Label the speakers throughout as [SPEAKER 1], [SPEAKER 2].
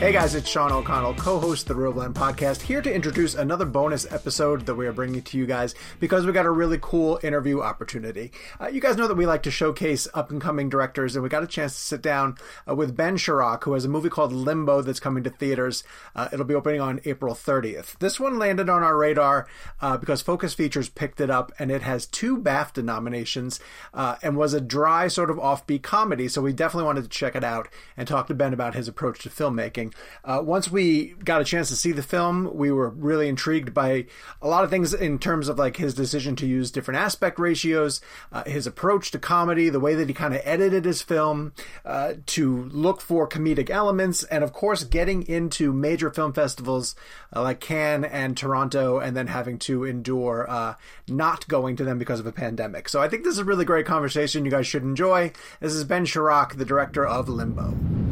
[SPEAKER 1] Hey guys, it's Sean O'Connell, co-host of the ReelBlend podcast, here to introduce another bonus episode that we are bringing to you guys because we got a really cool interview opportunity. Uh, you guys know that we like to showcase up-and-coming directors, and we got a chance to sit down uh, with Ben Sharrock, who has a movie called Limbo that's coming to theaters. Uh, it'll be opening on April 30th. This one landed on our radar uh, because Focus Features picked it up, and it has two BAFTA nominations uh, and was a dry sort of offbeat comedy. So we definitely wanted to check it out and talk to Ben about his approach to filmmaking. Uh, once we got a chance to see the film, we were really intrigued by a lot of things in terms of like his decision to use different aspect ratios, uh, his approach to comedy, the way that he kind of edited his film, uh, to look for comedic elements, and of course, getting into major film festivals uh, like Cannes and Toronto, and then having to endure uh, not going to them because of a pandemic. So I think this is a really great conversation you guys should enjoy. This is Ben Sharrock, the director of Limbo.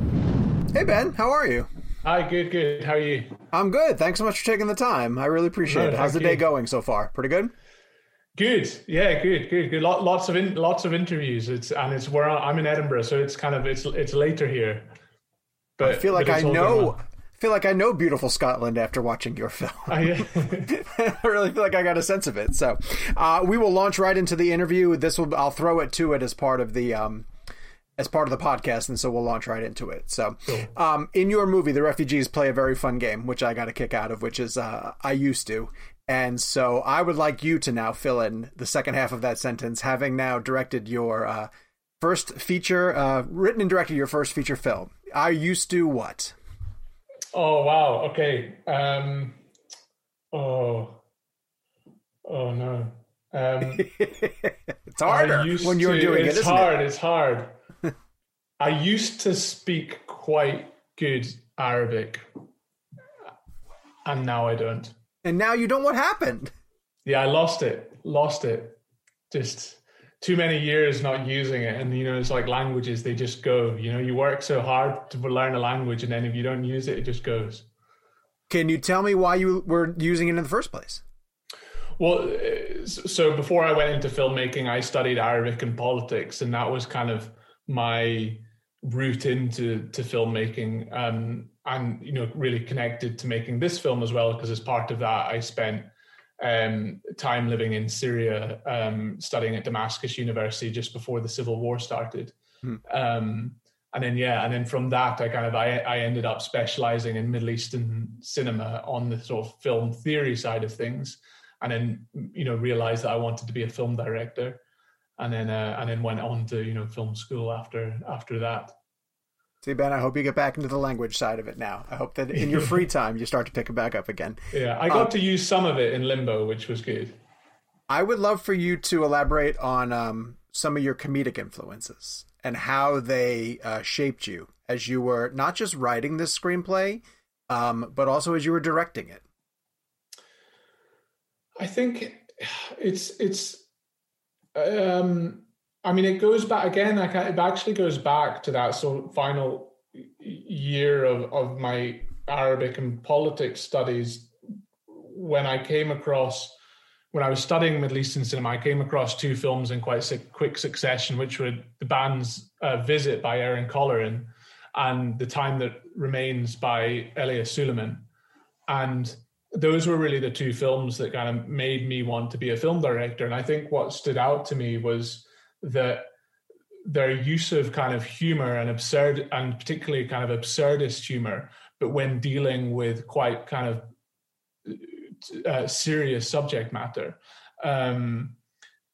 [SPEAKER 1] Hey Ben, how are you?
[SPEAKER 2] Hi, good, good. How are you?
[SPEAKER 1] I'm good. Thanks so much for taking the time. I really appreciate
[SPEAKER 2] No,
[SPEAKER 1] it. How's the day
[SPEAKER 2] you.
[SPEAKER 1] going so far? Pretty good.
[SPEAKER 2] Good. Yeah, good, good, good. Lots of in, lots of interviews. It's and it's where I'm in Edinburgh, so it's kind of it's it's later here. But
[SPEAKER 1] I feel like I
[SPEAKER 2] it's all going
[SPEAKER 1] know. feel like I know beautiful Scotland after watching your film.
[SPEAKER 2] I,
[SPEAKER 1] I really feel like I got a sense of it. So, uh, we will launch right into the interview. This will I'll throw it to it as part of the um, as part of the podcast, and so we'll launch right into it. So, um, in your movie, the refugees play a very fun game, which I got a kick out of, which is uh, I used to. And so I would like you to now fill in the second half of that sentence, having now directed your uh, first feature, uh, written and directed your first feature film. I used to what?
[SPEAKER 2] oh wow. Okay. Um. Oh. Oh no. Um,
[SPEAKER 1] it's harder when you're
[SPEAKER 2] to-
[SPEAKER 1] doing it,
[SPEAKER 2] it's hard.
[SPEAKER 1] it?
[SPEAKER 2] It's hard. I used to speak quite good Arabic, and now I don't.
[SPEAKER 1] And now you know what happened.
[SPEAKER 2] Yeah, I lost it. Lost it. Just too many years not using it. And, you know, it's like languages, they just go. You know, you work so hard to learn a language, and then if you don't use it, it just goes.
[SPEAKER 1] Can you tell me why you were using it in the first place?
[SPEAKER 2] Well, uh, so before I went into filmmaking, I studied Arabic and politics, and that was kind of my route into to filmmaking. Um, and you know, really connected to making this film as well, because as part of that, I spent um, time living in Syria, um, studying at Damascus University just before the civil war started.
[SPEAKER 1] Hmm.
[SPEAKER 2] Um, and then yeah, and then from that, I kind of I, I ended up specializing in Middle Eastern cinema on the sort of film theory side of things and then you know realized that I wanted to be a film director, and then uh, and then went on to you know film school after after that.
[SPEAKER 1] See, Ben, I hope you get back into the language side of it now. I hope that in your free time you start to pick it back up again.
[SPEAKER 2] Yeah, I got
[SPEAKER 1] Um,
[SPEAKER 2] to use some of it in Limbo, which was good.
[SPEAKER 1] I would love for you to elaborate on um, some of your comedic influences and how they uh, shaped you as you were not just writing this screenplay, um, but also as you were directing it.
[SPEAKER 2] I think it's it's. Um, I mean, it goes back again. It actually goes back to that sort of final year of of my Arabic and politics studies when I came across when I was studying Middle Eastern cinema. I came across two films in quite quick succession, which were the band's uh, "Visit" by Eran Kolirin and "The Time That Remains" by Elias Suleiman, and those were really the two films that kind of made me want to be a film director. And I think what stood out to me was that their use of kind of humor and absurd, and particularly kind of absurdist humor, but when dealing with quite kind of uh, serious subject matter. Um,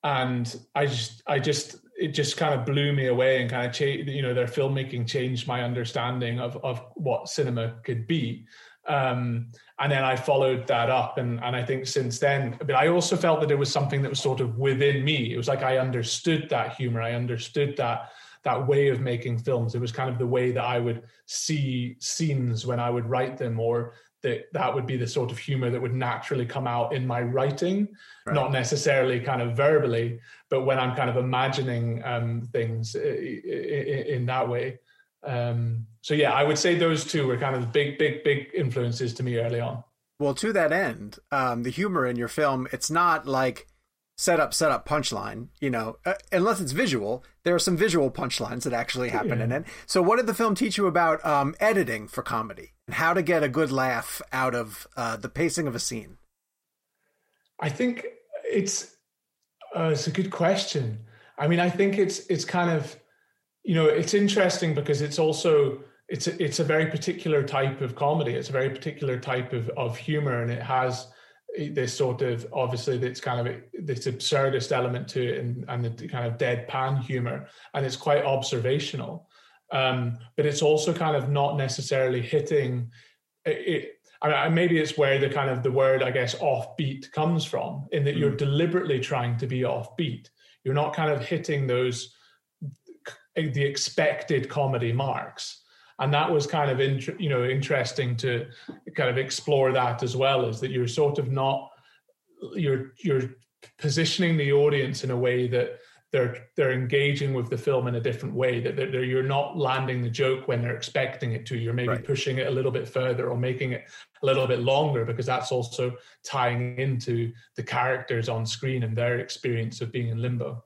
[SPEAKER 2] and I just, I just, it just kind of blew me away and kind of, cha- you know, their filmmaking changed my understanding of of what cinema could be. Um, and then I followed that up, and and I think since then, but I also felt that it was something that was sort of within me. It was like I understood that humor, I understood that that way of making films. It was kind of the way that I would see scenes when I would write them, or that that would be the sort of humor that would naturally come out in my writing,
[SPEAKER 1] Right.
[SPEAKER 2] not necessarily kind of verbally, but when I'm kind of imagining um, things i- i- i- in that way. Um, so yeah, I would say those two were kind of big, big, big influences to me early on.
[SPEAKER 1] Well, to that end, um, the humor in your film, it's not like set up, set up, punchline. You know, uh, unless it's visual, there are some visual punchlines that actually happen yeah. in it. So, what did the film teach you about um, editing for comedy and how to get a good laugh out of uh, the pacing of a scene?
[SPEAKER 2] I think it's uh, it's a good question. I mean, I think it's it's kind of you know it's interesting because it's also it's a, it's a very particular type of comedy. It's a very particular type of of humor, and it has this sort of obviously it's kind of this absurdist element to it and, and the kind of deadpan humor and it's quite observational um, but it's also kind of not necessarily hitting it, I mean, maybe it's where the kind of the word i guess offbeat comes from in that mm. you're deliberately trying to be offbeat you're not kind of hitting those the expected comedy marks. And that was kind of int- you know interesting to kind of explore that as well is that you're sort of not you're you're positioning the audience in a way that they're they're engaging with the film in a different way that they're, they're, you're not landing the joke when they're expecting it to. You're maybe right. pushing it a little bit further or making it a little bit longer because that's also tying into the characters on screen and their experience of being in limbo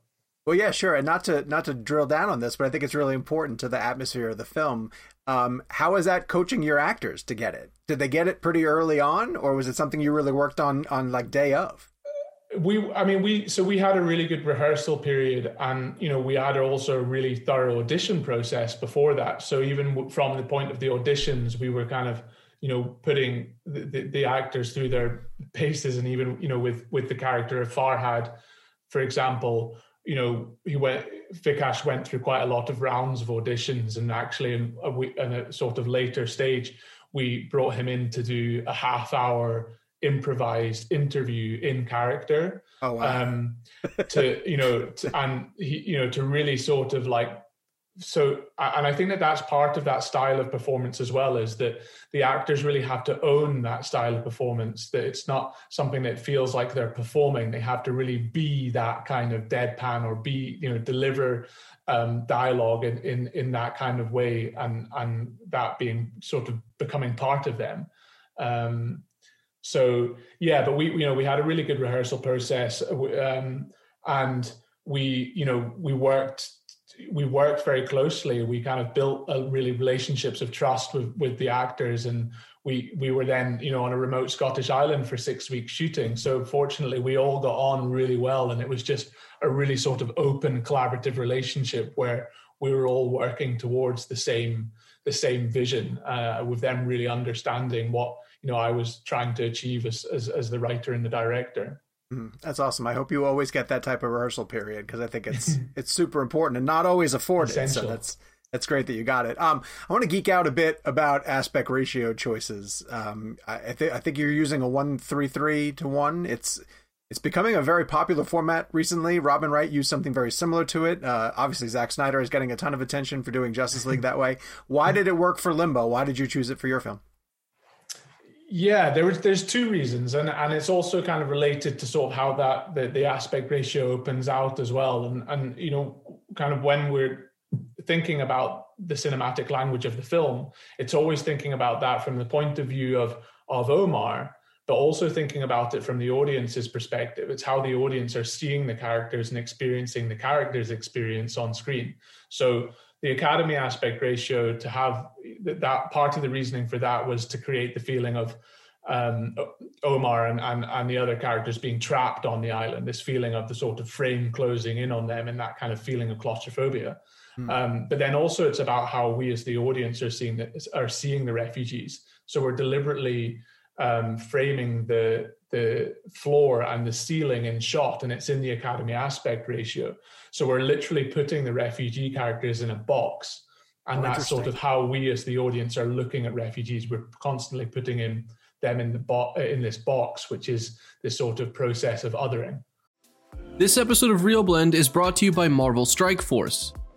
[SPEAKER 1] well, yeah, sure, and not to not to drill down on this, but I think it's really important to the atmosphere of the film. Um, how is that coaching your actors to get it? Did they get it pretty early on, or was it something you really worked on on like day of?
[SPEAKER 2] We, I mean, we so we had a really good rehearsal period, and you know, we had also a really thorough audition process before that. So even from the point of the auditions, we were kind of you know putting the, the, the actors through their paces, and even you know with with the character of Farhad, for example you know, he went. Vikash went through quite a lot of rounds of auditions, and actually, in a, in a sort of later stage, we brought him in to do a half-hour improvised interview in character.
[SPEAKER 1] Oh wow! Um,
[SPEAKER 2] to you know, to, and he, you know, to really sort of like so and i think that that's part of that style of performance as well is that the actors really have to own that style of performance that it's not something that feels like they're performing. They have to really be that kind of deadpan or be you know deliver um, dialogue in, in in that kind of way and and that being sort of becoming part of them. Um, so yeah but we you know we had a really good rehearsal process um, and we you know we worked we worked very closely. We kind of built a really relationships of trust with with the actors, and we we were then you know on a remote Scottish island for six weeks shooting. So fortunately, we all got on really well, and it was just a really sort of open, collaborative relationship where we were all working towards the same the same vision, uh, with them really understanding what you know I was trying to achieve as as, as the writer and the director.
[SPEAKER 1] Mm, that's awesome. I hope you always get that type of rehearsal period because I think it's it's super important and not always afforded. Essential. So that's that's great that you got it. Um, I want to geek out a bit about aspect ratio choices. Um, I, I think I think you're using a one three three to one. It's it's becoming a very popular format recently. Robin Wright used something very similar to it. Uh, obviously, Zack Snyder is getting a ton of attention for doing Justice League that way. Why did it work for Limbo? Why did you choose it for your film?
[SPEAKER 2] Yeah, there was there's two reasons, and and it's also kind of related to sort of how that the, the aspect ratio opens out as well, and and you know, kind of when we're thinking about the cinematic language of the film, it's always thinking about that from the point of view of of Omar, but also thinking about it from the audience's perspective. It's how the audience are seeing the characters and experiencing the characters' experience on screen. So the academy aspect ratio to have that part of the reasoning for that was to create the feeling of um, Omar and, and, and the other characters being trapped on the island, this feeling of the sort of frame closing in on them and that kind of feeling of claustrophobia. Mm. Um, but then also it's about how we as the audience are seeing the, are seeing the refugees. So we're deliberately um, framing the the floor and the ceiling in shot, and it's in the Academy aspect ratio. So we're literally putting the refugee characters in a box, and oh, that's sort of how we as the audience are looking at refugees. We're constantly putting in them in the bo- in this box, which is this sort of process of othering.
[SPEAKER 3] This episode of ReelBlend is brought to you by Marvel Strike Force.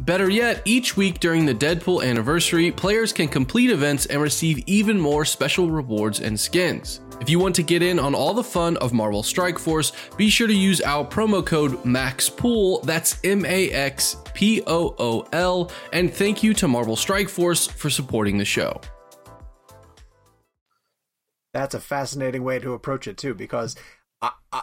[SPEAKER 3] Better yet, each week during the Deadpool anniversary, players can complete events and receive even more special rewards and skins. If you want to get in on all the fun of Marvel Strike Force, be sure to use our promo code MAXPOOL, that's M A X P O O L, and thank you to Marvel Strike Force for supporting the show.
[SPEAKER 1] That's a fascinating way to approach it too, because I, I,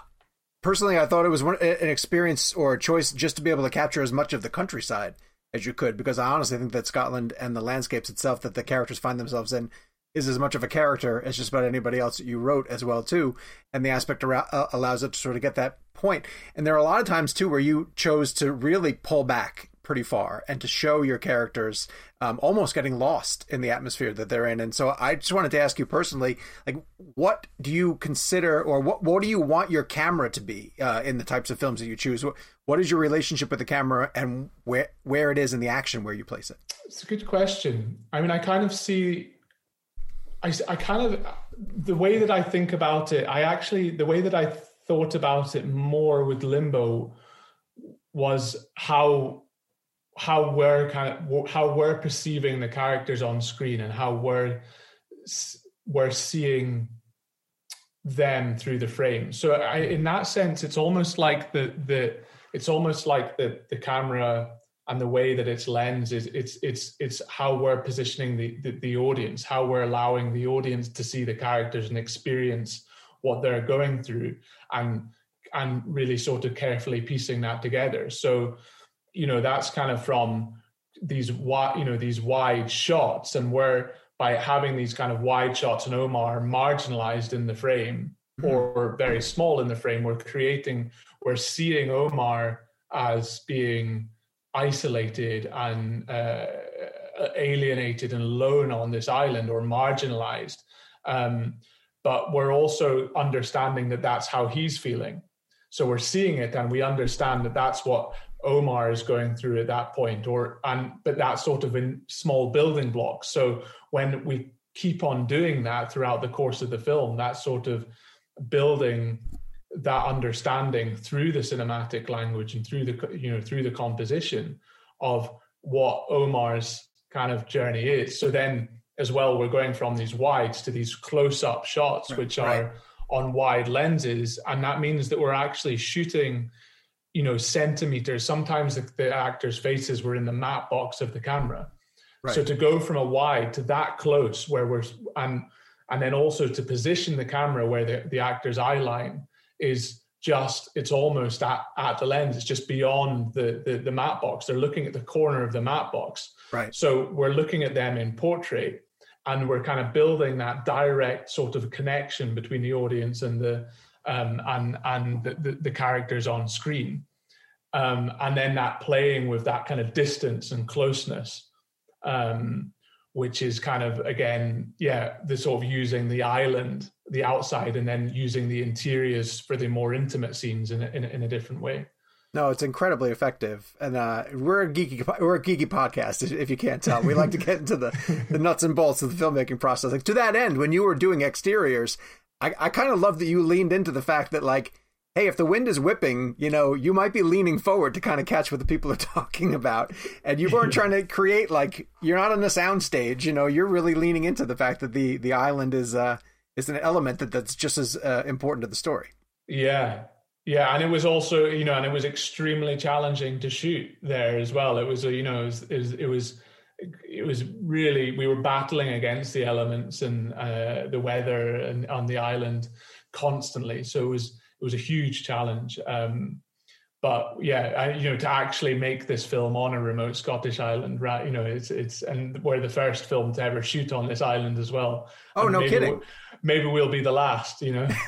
[SPEAKER 1] personally I thought it was one, an experience or a choice just to be able to capture as much of the countryside as you could, because I honestly think that Scotland and the landscapes itself that the characters find themselves in is as much of a character as just about anybody else that you wrote as well too, and the aspect uh, allows it to sort of get that point. And there are a lot of times too where you chose to really pull back pretty far and to show your characters um, almost getting lost in the atmosphere that they're in. And so I just wanted to ask you personally, like, what do you consider, or what what do you want your camera to be uh, in the types of films that you choose? What, what is your relationship with the camera, and where where it is in the action where you place it?
[SPEAKER 2] It's a good question. I mean, I kind of see. I, I kind of the way that I think about it. I actually the way that I thought about it more with Limbo was how how we're kind of how we're perceiving the characters on screen and how we're we're seeing them through the frame. So I, in that sense, it's almost like the the it's almost like the the camera and the way that its lens is it's it's it's how we're positioning the, the, the audience, how we're allowing the audience to see the characters and experience what they're going through, and and really sort of carefully piecing that together. So you know that's kind of from these wide you know these wide shots and where by having these kind of wide shots and omar marginalized in the frame mm-hmm. or very small in the frame we're creating we're seeing omar as being isolated and uh, alienated and alone on this island or marginalized um, but we're also understanding that that's how he's feeling so we're seeing it and we understand that that's what Omar is going through at that point, or and but that's sort of in small building blocks. So when we keep on doing that throughout the course of the film, that sort of building that understanding through the cinematic language and through the you know through the composition of what Omar's kind of journey is. So then as well, we're going from these wides to these close-up shots, which are right. on wide lenses, and that means that we're actually shooting you know centimeters. Sometimes the, the, actors faces were in the matte box of the camera. Right. so to go from a wide to that close where we're and and then also to position the camera where the, the actor's eye line is just it's almost at, at the lens. It's just beyond the, the the matte box. They're looking at the corner of the matte box.
[SPEAKER 1] Right.
[SPEAKER 2] So we're looking at them in portrait and we're kind of building that direct sort of connection between the audience and the um, and and the, the, the, characters on screen, um, and then that playing with that kind of distance and closeness, um, which is kind of again, yeah, the sort of using the island, the outside, and then using the interiors for the more intimate scenes in a, in a, in a different way.
[SPEAKER 1] No, it's incredibly effective, and uh, we're a geeky we're a geeky podcast. If you can't tell, we like to get into the, the nuts and bolts of the filmmaking process. Like to that end, when you were doing exteriors, I, I kind of love that you leaned into the fact that like hey, if the wind is whipping, you know, you might be leaning forward to kind of catch what the people are talking about. And you weren't trying to create like you're not on a sound stage, you know, you're really leaning into the fact that the the island is uh is an element that that's just as uh, important to the story.
[SPEAKER 2] Yeah. Yeah, and it was also, you know, and it was extremely challenging to shoot there as well. It was, you know, it was, it was, it was it was really we were battling against the elements and uh, the weather and on the island constantly. So it was it was a huge challenge. Um, but yeah, I, you know, to actually make this film on a remote Scottish island, right? You know, it's it's and we're the first film to ever shoot on this island as well.
[SPEAKER 1] Oh,
[SPEAKER 2] and
[SPEAKER 1] no
[SPEAKER 2] maybe
[SPEAKER 1] kidding.
[SPEAKER 2] We'll, maybe we'll be the last. You know.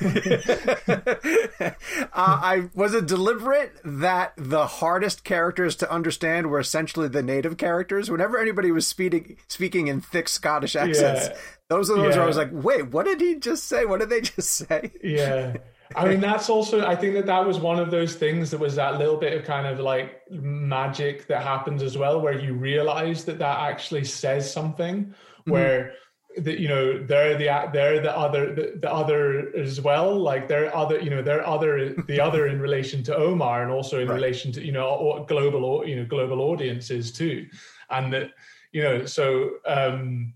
[SPEAKER 1] uh, I was it deliberate that the hardest characters to understand were essentially the native characters. Whenever anybody was speaking speaking in thick Scottish accents,
[SPEAKER 2] Yeah.
[SPEAKER 1] those are the ones where I was like, "Wait, what did he just say? What did they just say?"
[SPEAKER 2] yeah i mean that's also i think that that was one of those things that was that little bit of kind of like magic that happens as well where you realize that that actually says something where that you know they're the they're the other the, the other as well like they're other you know they're other the other in relation to omar and also in
[SPEAKER 1] Right.
[SPEAKER 2] relation to you know global you know global audiences too and that you know so um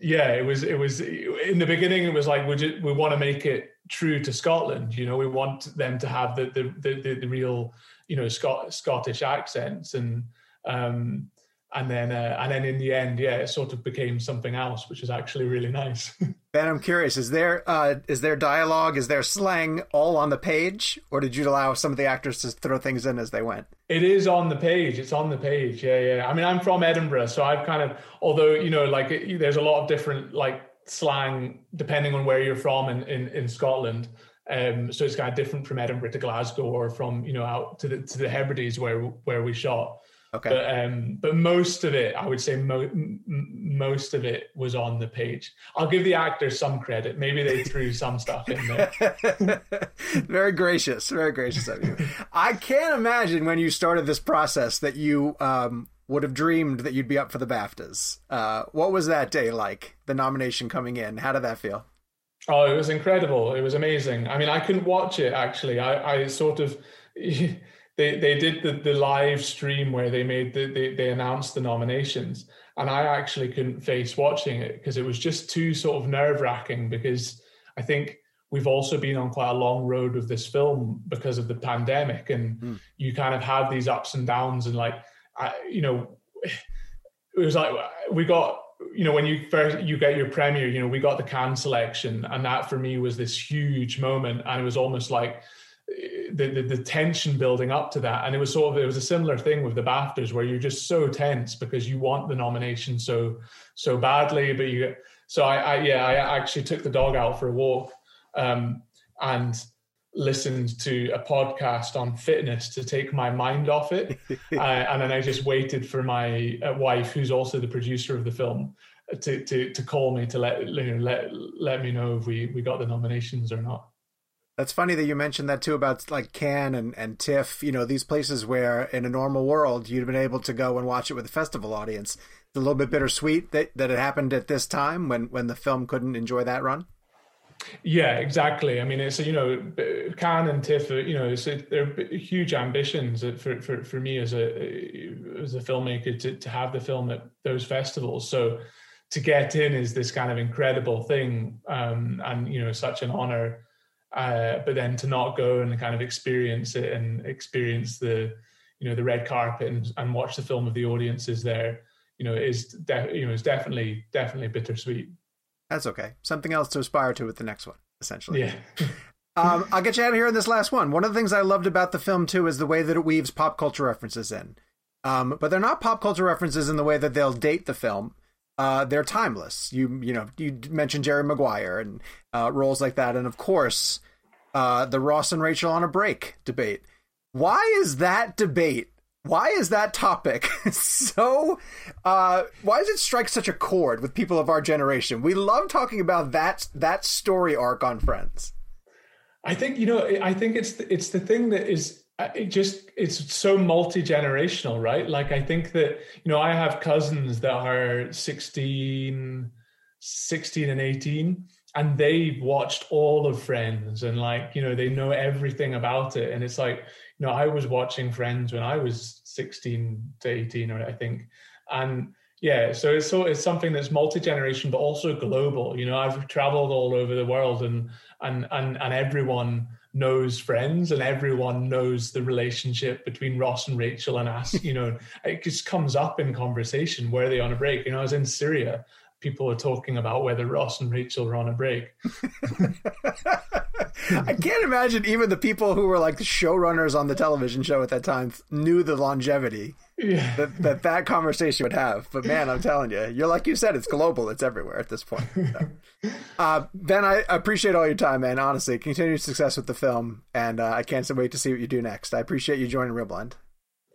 [SPEAKER 2] yeah it was it was in the beginning it was like we just, we want to make it true to Scotland you know we want them to have the the the, the, real you know Scot- Scottish accents and um and then uh, and then in the end yeah it sort of became something else which is actually really nice
[SPEAKER 1] Ben, I'm curious: is there uh, is there dialogue? Is there slang all on the page, or did you allow some of the actors to throw things in as they went?
[SPEAKER 2] It is on the page. It's on the page. Yeah, yeah. I mean, I'm from Edinburgh, so I've kind of, although you know, like it, there's a lot of different like slang depending on where you're from in in, in Scotland. Um, so it's kind of different from Edinburgh to Glasgow or from you know out to the to the Hebrides where where we shot.
[SPEAKER 1] Okay.
[SPEAKER 2] But um, but most of it, I would say, mo- m- most of it was on the page. I'll give the actors some credit. Maybe they threw some stuff in there.
[SPEAKER 1] very gracious, very gracious of you. I can't imagine when you started this process that you um, would have dreamed that you'd be up for the BAFTAs. Uh, what was that day like? The nomination coming in, how did that feel?
[SPEAKER 2] Oh, it was incredible. It was amazing. I mean, I couldn't watch it actually. I, I sort of they they did the, the live stream where they made the they, they announced the nominations and I actually couldn't face watching it because it was just too sort of nerve wracking because I think we've also been on quite a long road with this film because of the pandemic and
[SPEAKER 1] Mm.
[SPEAKER 2] you kind of have these ups and downs and like I, you know it was like we got you know when you first you get your premiere you know we got the Cannes selection and that for me was this huge moment and it was almost like eh, the, the the tension building up to that. And it was sort of it was a similar thing with the BAFTAs where you're just so tense because you want the nomination so so badly but you so I, I yeah I actually took the dog out for a walk um, and listened to a podcast on fitness to take my mind off it uh, and then I just waited for my uh, wife, who's also the producer of the film, to to to call me to let you know, let let me know if we we got the nominations or not.
[SPEAKER 1] That's funny that you mentioned that too about like Cannes and, and TIFF, you know, these places where in a normal world you'd have been able to go and watch it with a festival audience. It's a little bit bittersweet that, that it happened at this time when, when the film couldn't enjoy that run.
[SPEAKER 2] Yeah, exactly. I mean, it's you know, Cannes and TIFF, uh, you know, it's, they're huge ambitions for, for, for me as a as a filmmaker to, to have the film at those festivals. So to get in is this kind of incredible thing, um, and you know, such an honor. Uh, but then to not go and kind of experience it and experience the you know the red carpet and, and watch the film of the audiences there, you know, is you know is definitely definitely bittersweet.
[SPEAKER 1] That's okay. Something else to aspire to with the next one, essentially.
[SPEAKER 2] Yeah.
[SPEAKER 1] um, I'll get you out of here in this last one. One of the things I loved about the film too is the way that it weaves pop culture references in. Um, but they're not pop culture references in the way that they'll date the film. Uh, they're timeless. You you know you mentioned Jerry Maguire and uh, roles like that, and of course uh, the Ross and Rachel on a break debate. Why is that debate? Why is that topic so? Uh, why does it strike such a chord with people of our generation? We love talking about that that story arc on Friends.
[SPEAKER 2] I think you know. I think it's the, it's the thing that is uh, it just it's so multi generational, right? Like I think that you know I have cousins that are 16, 16 and eighteen, and they've watched all of Friends, and like you know they know everything about it, and it's like you know I was watching Friends when I was sixteen to eighteen, or I think, and yeah so it's so it's something that's multi-generation but also global. You know i've traveled all over the world and and and, and everyone knows friends and everyone knows the relationship between ross and rachel and us you know. It just comes up in conversation where are they on a break. You know i was in syria people are talking about whether Ross and Rachel are on a break.
[SPEAKER 1] I can't imagine even the people who were like the showrunners on the television show at that time knew the longevity yeah. that, that that conversation would have. But man, I'm telling you, you're like you said, it's global. It's everywhere at this point. So. Uh, ben, I appreciate all your time, man. Honestly, continued success with the film, and uh, I can't wait to see what you do next. I appreciate you joining ReelBlend.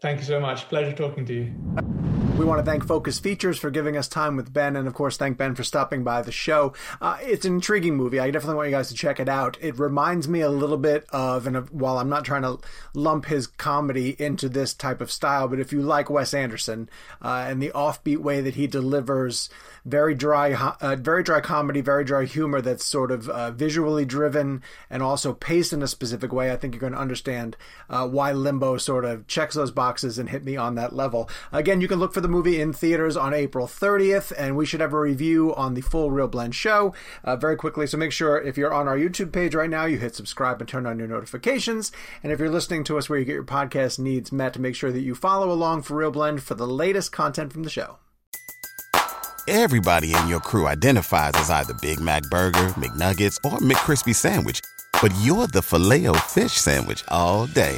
[SPEAKER 2] Thank you so much. Pleasure talking to you.
[SPEAKER 1] We want to thank Focus Features for giving us time with Ben, and of course, thank Ben for stopping by the show. Uh, it's an intriguing movie. I definitely want you guys to check it out. It reminds me a little bit of, and while I'm not trying to lump his comedy into this type of style, but if you like Wes Anderson uh, and the offbeat way that he delivers very dry, uh, very dry comedy, very dry humor that's sort of uh, visually driven and also paced in a specific way. I think you're going to understand uh, why Limbo sort of checks those boxes and hit me on that level. Again, you can look for the movie in theaters on April 30th, and we should have a review on the full ReelBlend show uh, very quickly. So make sure if you're on our YouTube page right now, you hit subscribe and turn on your notifications. And if you're listening to us where you get your podcast needs met, make sure that you follow along for ReelBlend for the latest content from the show.
[SPEAKER 4] Everybody in your crew identifies as either Big Mac Burger, McNuggets, or McCrispy Sandwich, but you're the filet fish Sandwich all day.